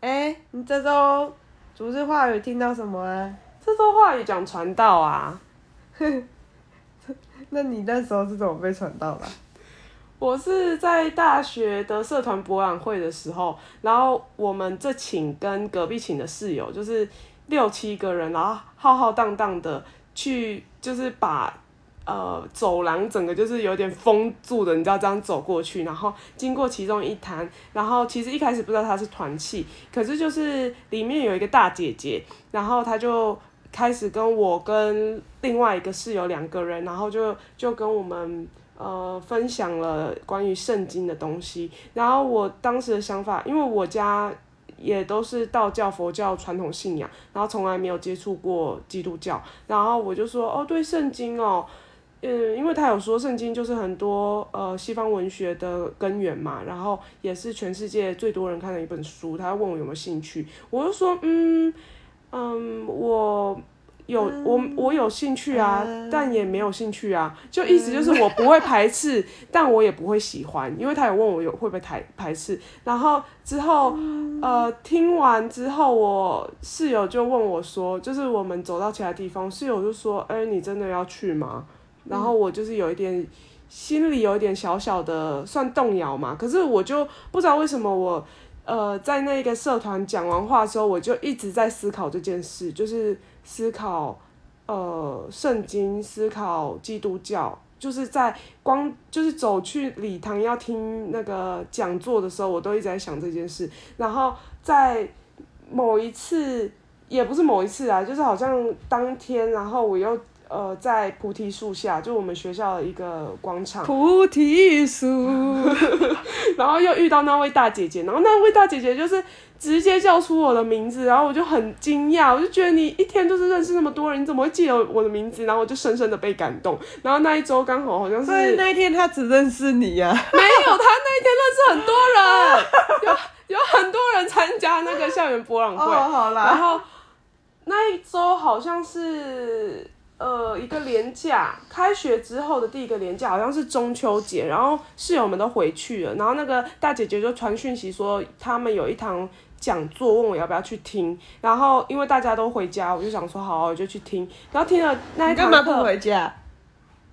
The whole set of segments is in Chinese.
哎、你这周逐日话语听到什么啊？这周话语讲传道啊，那你那时候是怎么被传到的啊？我是在大学的社团博览会的时候，然后我们这寝跟隔壁寝的室友就是六七个人，然后浩浩荡荡的去，就是把呃走廊整个就是有点封住的，你知道这样走过去，然后经过其中一摊，然后其实一开始不知道它是团契，可是就是里面有一个大姐姐，然后她就开始跟我跟另外一个室友两个人，然后就就跟我们。呃，分享了关于圣经的东西。然后我当时的想法，因为我家也都是道教、佛教传统信仰，然后从来没有接触过基督教。然后我就说，哦，对，圣经哦，嗯，因为他有说圣经就是很多呃西方文学的根源嘛，然后也是全世界最多人看的一本书。他问我有没有兴趣，我就说，嗯嗯，我。有我我有兴趣啊，但也没有兴趣啊，就意思就是我不会 排斥，但我也不会喜欢，因为他有问我有会不会排排斥，然后之后呃听完之后，我室友就问我说，就是我们走到其他地方，室友就说，哎、你真的要去吗？然后我就是有一点心里有一点小小的算动摇嘛，可是我就不知道为什么我。呃，在那个社团讲完话之后，我就一直在思考这件事，就是思考呃圣经，思考基督教，就是在光就是走去礼堂要听那个讲座的时候，我都一直在想这件事。然后在某一次，也不是某一次啊，就是好像当天，然后我又呃在菩提树下，就我们学校的一个广场，菩提树，然后又遇到那位大姐姐，然后那位大姐姐就是直接叫出我的名字，然后我就很惊讶，我就觉得你一天就是认识那么多人，你怎么会记得我的名字？然后我就深深的被感动。然后那一周刚好好像是所以那一天他只认识你呀、啊。没有，他那一天认识很多人，有有很多人参加那个校园博览会。哦，好然，后那一周好像是呃一个连假，开学之后的第一个连假，好像是中秋节，然后室友们都回去了，然后那个大姐姐就传讯息说他们有一堂。讲座问我要不要去听，然后因为大家都回家，我就想说好，我就去听。然后听了那一堂课，干嘛不回家？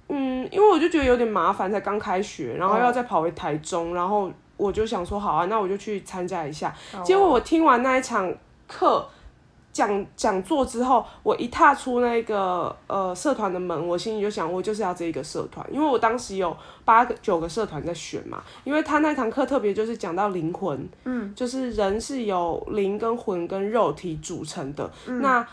嗯，因为我就觉得有点麻烦，才刚开学，然后要再跑回台中，然后我就想说好啊，那我就去参加一下。结果我听完那一场课讲讲座之后，我一踏出那个呃社团的门，我心里就想，我就是要这一个社团，因为我当时有八个九个社团在选嘛，因为他那堂课特别就是讲到灵魂，嗯，就是人是由灵跟魂跟肉体组成的，那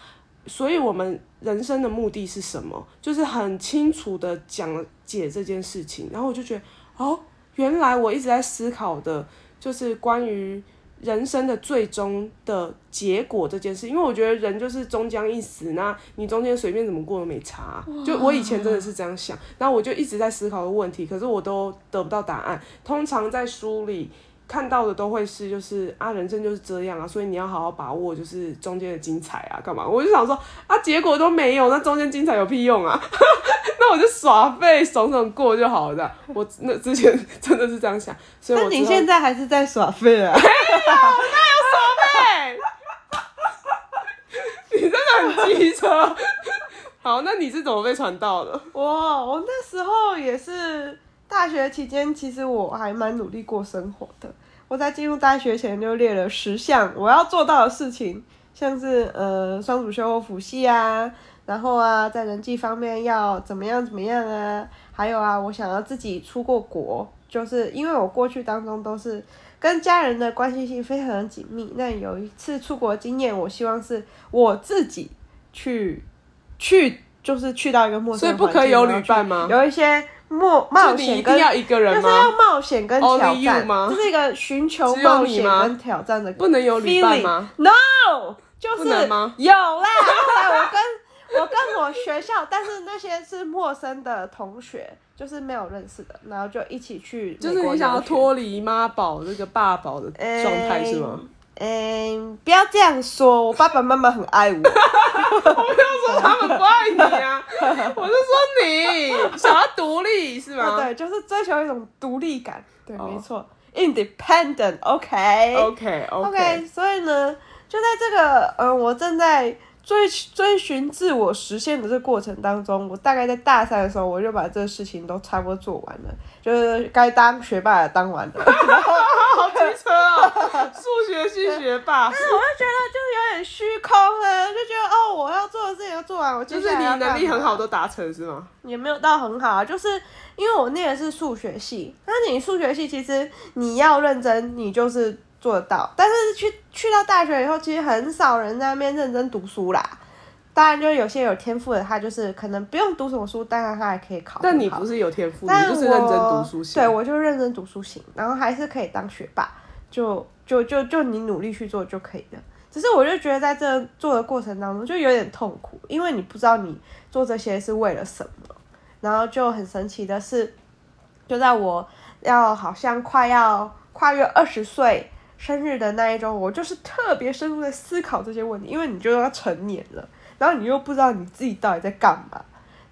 所以我们人生的目的是什么？就是很清楚的讲解这件事情，然后我就觉得，哦，原来我一直在思考的，就是关于人生的最终的结果这件事，因为我觉得人就是终将一死，那你中间随便怎么过都没差啊、就我以前真的是这样想，然后我就一直在思考的问题，可是我都得不到答案。通常在书里看到的都会是就是啊，人生就是这样啊，所以你要好好把握就是中间的精彩啊，干嘛？我就想说啊，结果都没有，那中间精彩有屁用啊？那我就耍废，爽爽过就好了。我那之前真的是这样想，所以那你我现在还是在耍废啊？没有，那有耍废，你真的很机车。好，那你是怎么被传到的？我我那时候也是大学期间，其实我还蛮努力过生活的。我在进入大学前就列了十项我要做到的事情，像是呃双主修辅系啊，然后啊在人际方面要怎么样怎么样啊，还有啊我想要自己出过国，就是因为我过去当中都是跟家人的关系性非常的紧密。那有一次出国经验，我希望是我自己去去，就是去到一个陌生所以不可以有旅伴吗？有一些冒冒险跟定要一个人就是要？冒险跟挑战吗这是一个寻求冒险跟挑战的不能有旅伴吗 No，就是吗有啦。后来我跟 我跟我学校，但是那些是陌生的同学，就是没有认识的，然后就一起去就是你想要脱离妈宝这个爸宝的状态是吗？嗯，不要这样说，我爸爸妈妈很爱我。说他们不爱你啊，我是说你想要独立是吗？对，就是追求一种独立感。对，哦没错。independent，OK？、OK OK，所以呢，就在这个呃，我正在追追寻自我实现的这个过程当中，我大概在大三的时候，我就把这个事情都差不多做完了，就是该当学霸的当完了。好机车哦，数学系学霸，但是我就觉得就是有点虚空啊，就觉得哦，我要做的事情都做完，我就是你能力很好都达成是吗？也没有到很好啊，就是因为我念的是数学系，那你数学系其实你要认真，你就是做得到，但是去去到大学以后，其实很少人在那边认真读书啦。当然，就是有些有天赋的，他就是可能不用读什么书，当然他还可以考。但你不是有天赋，但你就是认真读书型。对，我就认真读书型，然后还是可以当学霸，就就就就你努力去做就可以了。只是我就觉得在这做的过程当中就有点痛苦，因为你不知道你做这些是为了什么。然后就很神奇的是，就在我要好像快要跨越二十岁生日的那一周，我就是特别深入的思考这些问题，因为你就要成年了，然后你又不知道你自己到底在干嘛，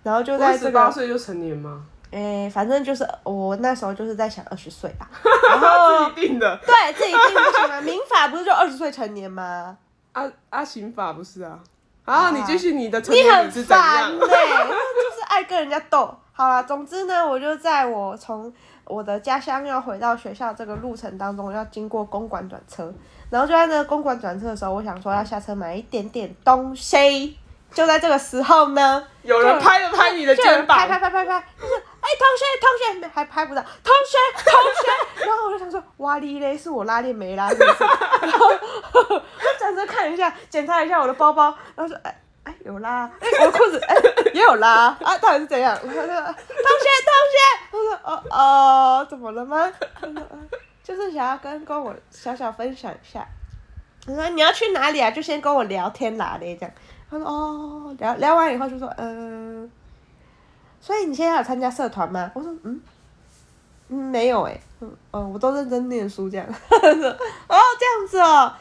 然后就在这十八岁就成年吗？诶、反正就是我那时候就是在想二十岁啊，然后自己定的。对自己定不行吗？民法不是就二十岁成年吗？啊啊，刑法不是啊。啊，你继续你的成你很烦呢、？就是爱跟人家斗。好啦，总之呢，我就在我从我的家乡要回到学校这个路程当中，要经过公馆转车，然后就在那个公馆转车的时候，我想说要下车买一点点东西。就在这个时候呢，有人拍了拍你的肩膀拍，拍拍拍拍，就是哎、同学同学，没还拍不到，同学同学，然后我就想说，哇哩嘞，是我拉链没拉，是不是？然后我转身看一下，检查一下我的包包，然后说，哎、有拉，哎、我裤子哎、也有拉啊，到底是怎样？我说同学同学，我说哦哦，怎么了吗？就是想要跟跟我小小分享一下。他说你要去哪里啊？就先跟我聊天啦嘞，这样。他说哦，聊聊完以后就说，嗯、所以你现在有参加社团吗？我说嗯，嗯没有哎、嗯哦，我都认真念书这样。哦这样子哦，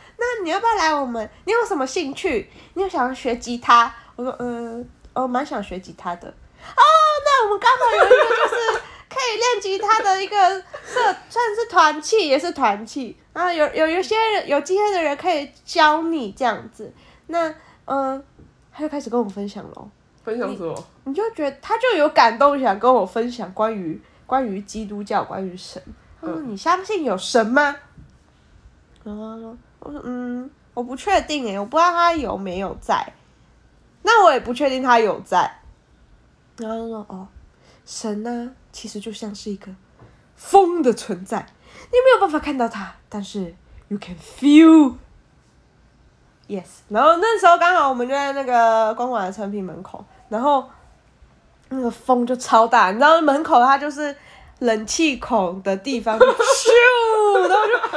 你要不要来我们？你有什么兴趣？你有想要学吉他？我说嗯，哦蛮想学吉他的。哦，那我们刚好有一个就是可以练吉他的一个社，算是团契，也是团契。然后有有有些人有经验的人可以教你这样子。那嗯，他就开始跟我分享喽。分享什么？你就觉得他就有感动，想跟我分享关于关于基督教，关于神。他说：“你相信有神吗？”然后他说：“我说嗯，我不确定诶，我不知道他有没有在。那我也不确定他有在。”然后说：“哦，神呢、其实就像是一个风的存在，你没有办法看到它，但是 you can feel。” Yes，然后那时候刚好我们就在那个公馆的成品门口，然后那个风就超大，你知道门口它就是冷气孔的地方，咻，然后就哇，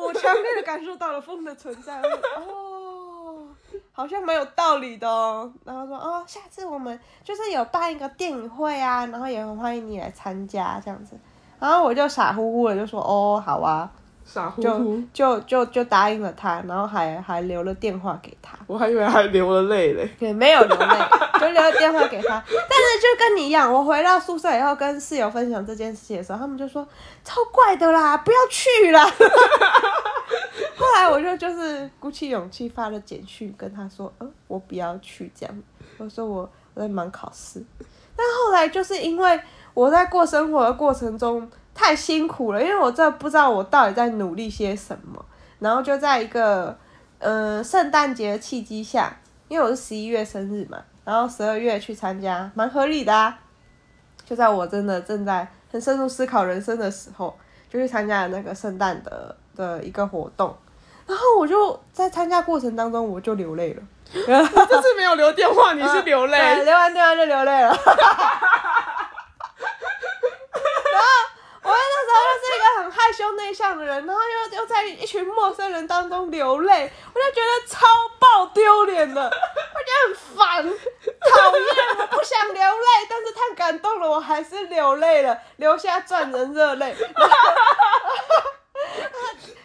我强烈的感受到了风的存在，哦，好像蛮有道理的哦。然后说哦，下次我们就是有办一个电影会啊，然后也很欢迎你来参加这样子。然后我就傻乎乎的就说哦，好啊，傻乎就乎，就就就答应了他，然后还还留了电话给他。我还以为还流了泪嘞。也没有流泪，就留了电话给他。但是就跟你一样，我回到宿舍以后跟室友分享这件事情的时候，他们就说超怪的啦，不要去啦。后来我就就是鼓起勇气发了简讯跟他说，嗯，我不要去这样。我说我我在忙考试。但后来就是因为我在过生活的过程中太辛苦了，因为我真的不知道我到底在努力些什么，然后就在一个呃圣诞节的契机下，因为我是十一月生日嘛，然后十二月去参加，蛮合理的啊。就在我真的正在很深入思考人生的时候，就去参加了那个圣诞的的一个活动，然后我就在参加过程当中我就流泪了。我这次没有留电话，你是流 对，泪。留完电话就流泪了。我那时候又是一个很害羞内向的人，然后又又在一群陌生人当中流泪，我就觉得超爆丢脸的，我觉得很烦，讨厌，我不想流泪，但是太感动了，我还是流泪了，流下赚人热泪。然后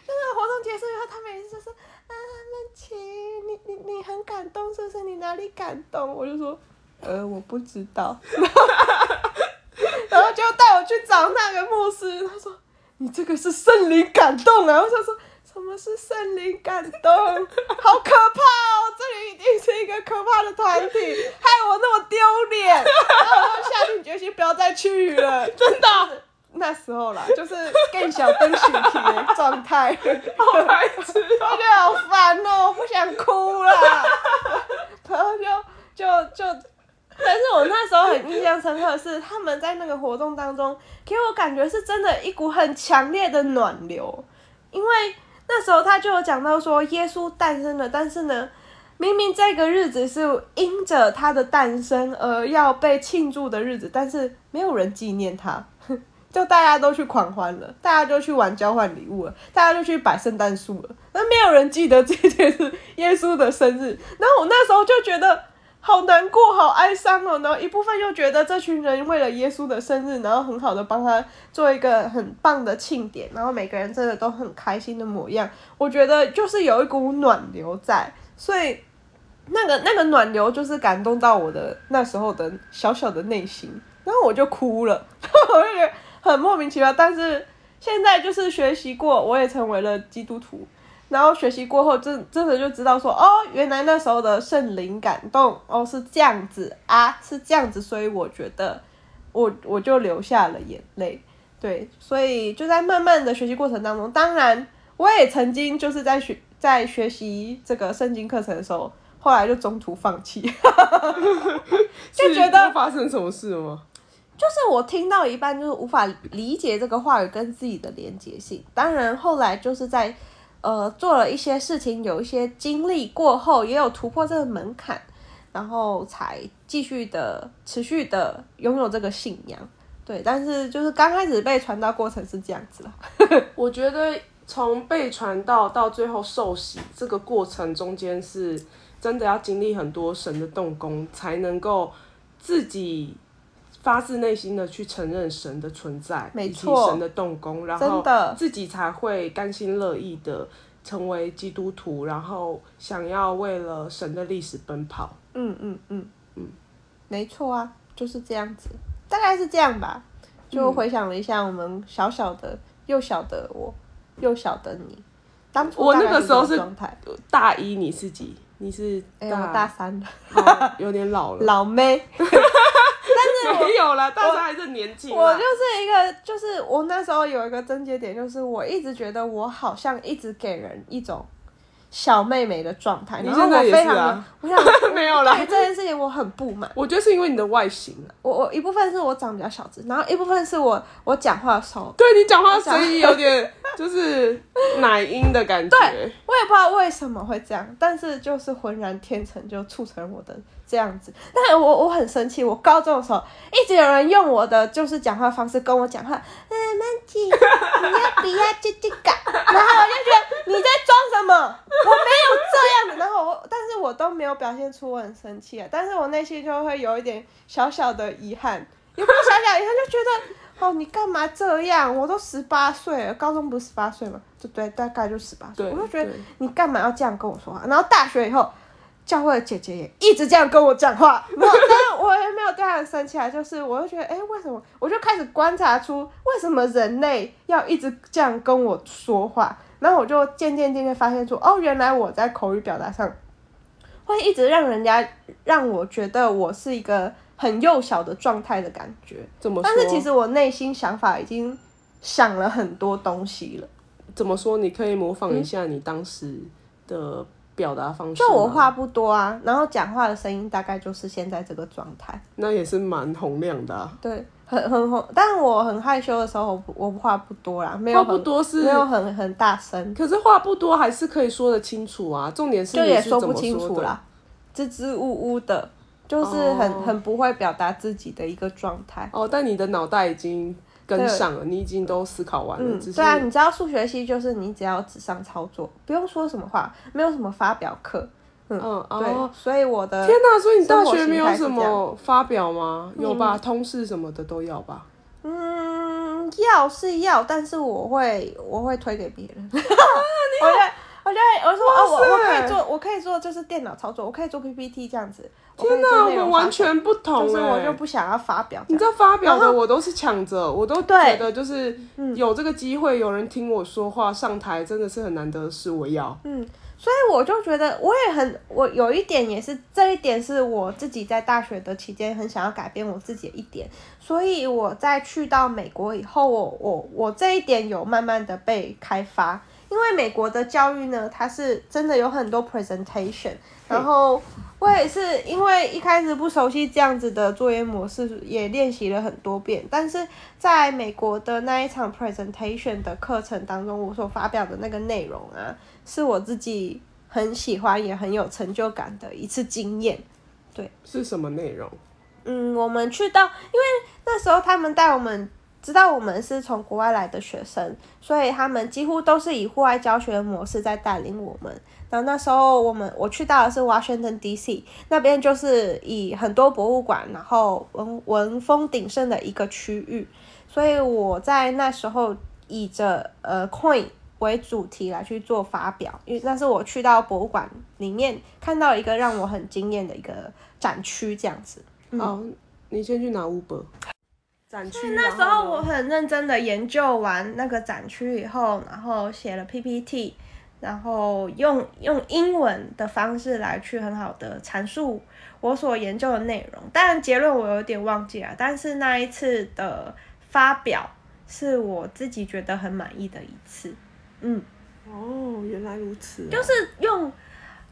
那个活动结束以后，他们也是说啊，曼琪，你你你很感动是不是？你哪里感动？我就说，呃，我不知道。然后就带我去找那个牧师，他说你这个是圣灵感动啊！”我想说。什么是圣灵感动？好可怕哦！这里一定是一个可怕的团体，害我那么丢脸，然后我下定决心不要再去了。真的，那时候啦，就是更小灯群体的状态，好白痴哦、我觉得好烦哦，我不想哭了。然后就就就，但是我那时候很印象深刻的是，他们在那个活动当中，给我感觉是真的一股很强烈的暖流，因为。那时候他就有讲到说，耶稣诞生了，但是呢，明明这个日子是因着他的诞生而要被庆祝的日子，但是没有人纪念他，就大家都去狂欢了，大家就去玩交换礼物了，大家就去摆圣诞树了，那没有人记得这件是耶稣的生日。然后我那时候就觉得。好难过，好哀伤哦。然后一部分又觉得这群人为了耶稣的生日，然后很好的帮他做一个很棒的庆典，然后每个人真的都很开心的模样。我觉得就是有一股暖流在，所以那个 那个暖流就是感动到我的那时候的小小的内心，然后我就哭了，我就觉得很莫名其妙。但是现在就是学习过，我也成为了基督徒。然后学习过后，真真的就知道说，哦，原来那时候的圣灵感动，哦是这样子啊，是这样子，所以我觉得，我我就流下了眼泪，对，所以就在慢慢的学习过程当中，当然我也曾经就是在学在学习这个圣经课程的时候，后来就中途放弃，就觉得发生什么事了吗？就是我听到一半，就是无法理解这个话语跟自己的连接性，当然后来就是在。呃，做了一些事情，有一些经历过后，也有突破这个门槛，然后才继续的、持续的拥有这个信仰。对，但是就是刚开始被传道过程是这样子了。我觉得从被传道到最后受洗这个过程中间，是真的要经历很多神的动工，才能够自己。发自内心的去承认神的存在，没错，神的动工，然后自己才会甘心乐意的成为基督徒，然后想要为了神的历史奔跑。嗯嗯嗯嗯，没错啊，就是这样子，大概是这样吧。就回想了一下，我们小小的、幼小的我，幼小的你，当初我那个时候是大一，你是几？你是大大三的，有点老了，老妹。没有了，大家还是年轻。我就是一个，就是我那时候有一个症结点，就是我一直觉得我好像一直给人一种。小妹妹的状态，你现在也是啊？我想 没有了。对这件事情我很不满。我觉得是因为你的外形。我我一部分是我长比较小只，然后一部分是我我讲话的时候，对你讲话声音有点就是奶音的感觉。对，我也不知道为什么会这样，但是就是浑然天成就促成我的这样子。但我我很生气，我高中的时候一直有人用我的就是讲话方式跟我讲话，嗯，曼吉，你要不要这这个？然后我就觉得你在装什么？我没有这样子，然后我，但是我都没有表现出我很生气啊，但是我内心就会有一点小小的遗憾，有没有小小遗憾？就觉得，哦，你干嘛这样？我都十八岁了，高中不是十八岁吗？就对，大概就十八岁，我就觉得你干嘛要这样跟我说话？然后大学以后，教会的姐姐也一直这样跟我讲话，然后我也没有对她生气啊，就是我就觉得，哎，为什么？我就开始观察出为什么人类要一直这样跟我说话。然后我就渐渐渐渐发现出，哦，原来我在口语表达上，会一直让人家让我觉得我是一个很幼小的状态的感觉。怎么？但是其实我内心想法已经想了很多东西了。怎么说？你可以模仿一下你当时的表达方式。就我话不多啊，然后讲话的声音大概就是现在这个状态。那也是蛮洪亮的。对。很很红，但我很害羞的时候，我我话不多啦，没有话不多是，没有很很大声。可是话不多还是可以说得清楚啊，重点是就也说不清楚啦，支支吾吾的，就是很很不会表达自己的一个状态。哦，但你的脑袋已经跟上了，你已经都思考完了。对啊，你知道数学系就是你只要纸上操作，不用说什么话，没有什么发表课。嗯哦，所以我的天哪，所以你大学没有什么发表吗？有吧，通识什么的都要吧。嗯，要是要，但是我会我会推给别人。我觉得我觉就会我说哦，我我可以做，我可以做就是电脑操作，我可以做 PPT 这样子。天哪，我们完全不同就是我哎、就不想要发表。你知道发表的我都是抢着，我都对觉得就是有这个机会，有人听我说话上台，真的是很难得的事。我要，嗯，所以我就觉得我也很，我有一点也是这一点是我自己在大学的期间很想要改变我自己的一点，所以我在去到美国以后，我我我这一点有慢慢的被开发，因为美国的教育呢，它是真的有很多 presentation，然后我也是因为一开始不熟悉这样子的作业模式，也练习了很多遍，但是在美国的那一场 presentation 的课程当中，我所发表的那个内容啊，是我自己很喜欢也很有成就感的一次经验。对是什么内容？嗯，我们去到，因为那时候他们带我们，知道我们是从国外来的学生，所以他们几乎都是以户外教学的模式在带领我们。然后那时候我们我去到的是 Washington D.C. 那边，就是以很多博物馆，然后文文风鼎盛的一个区域，所以我在那时候以着呃 coin 为主题来去做发表，因为那是我去到博物馆里面看到一个让我很惊艳的一个展区，这样子。哦，你先去拿 Uber。展区。那时候我很认真的研究完那个展区以后，然后写了 PPT，然后用用英文的方式来去很好的阐述我所研究的内容。当然结论我有点忘记了，但是那一次的发表是我自己觉得很满意的一次。嗯，哦，原来如此啊、就是用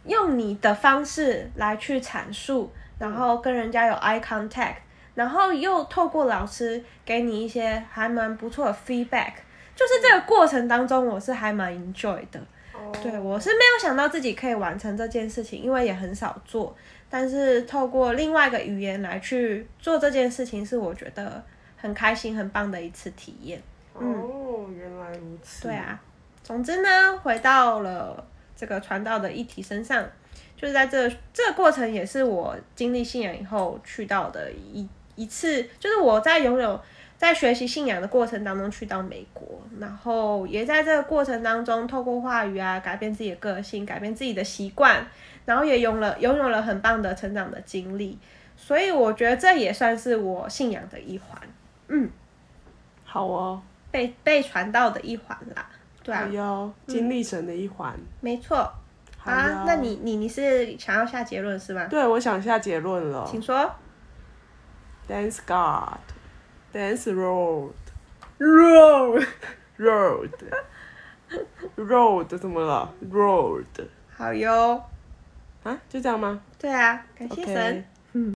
用你的方式来去阐述，然后跟人家有 eye contact，然后又透过老师给你一些还蛮不错的 feedback，就是这个过程当中我是还蛮 enjoy 的。哦对我是没有想到自己可以完成这件事情，因为也很少做，但是透过另外一个语言来去做这件事情，是我觉得很开心、很棒的一次体验。哦，原来如此。对啊，总之呢，回到了这个传道的议题身上，就是在这这个过程也是我经历信仰以后去到的一一次，就是我在拥有在学习信仰的过程当中去到美国，然后也在这个过程当中透过话语啊改变自己的个性，改变自己的习惯，然后也拥了拥有了很棒的成长的经历，所以我觉得这也算是我信仰的一环，嗯，好哦，被被传道的一环啦，对啊好，哟，经历神的一环。没错。啊，那你你你是想要下结论是吗？对，我想下结论了。请说。Dance God, Dance Road, Road。Road, Road 怎么了？Road 好哟。啊，就这样吗对啊，感谢神。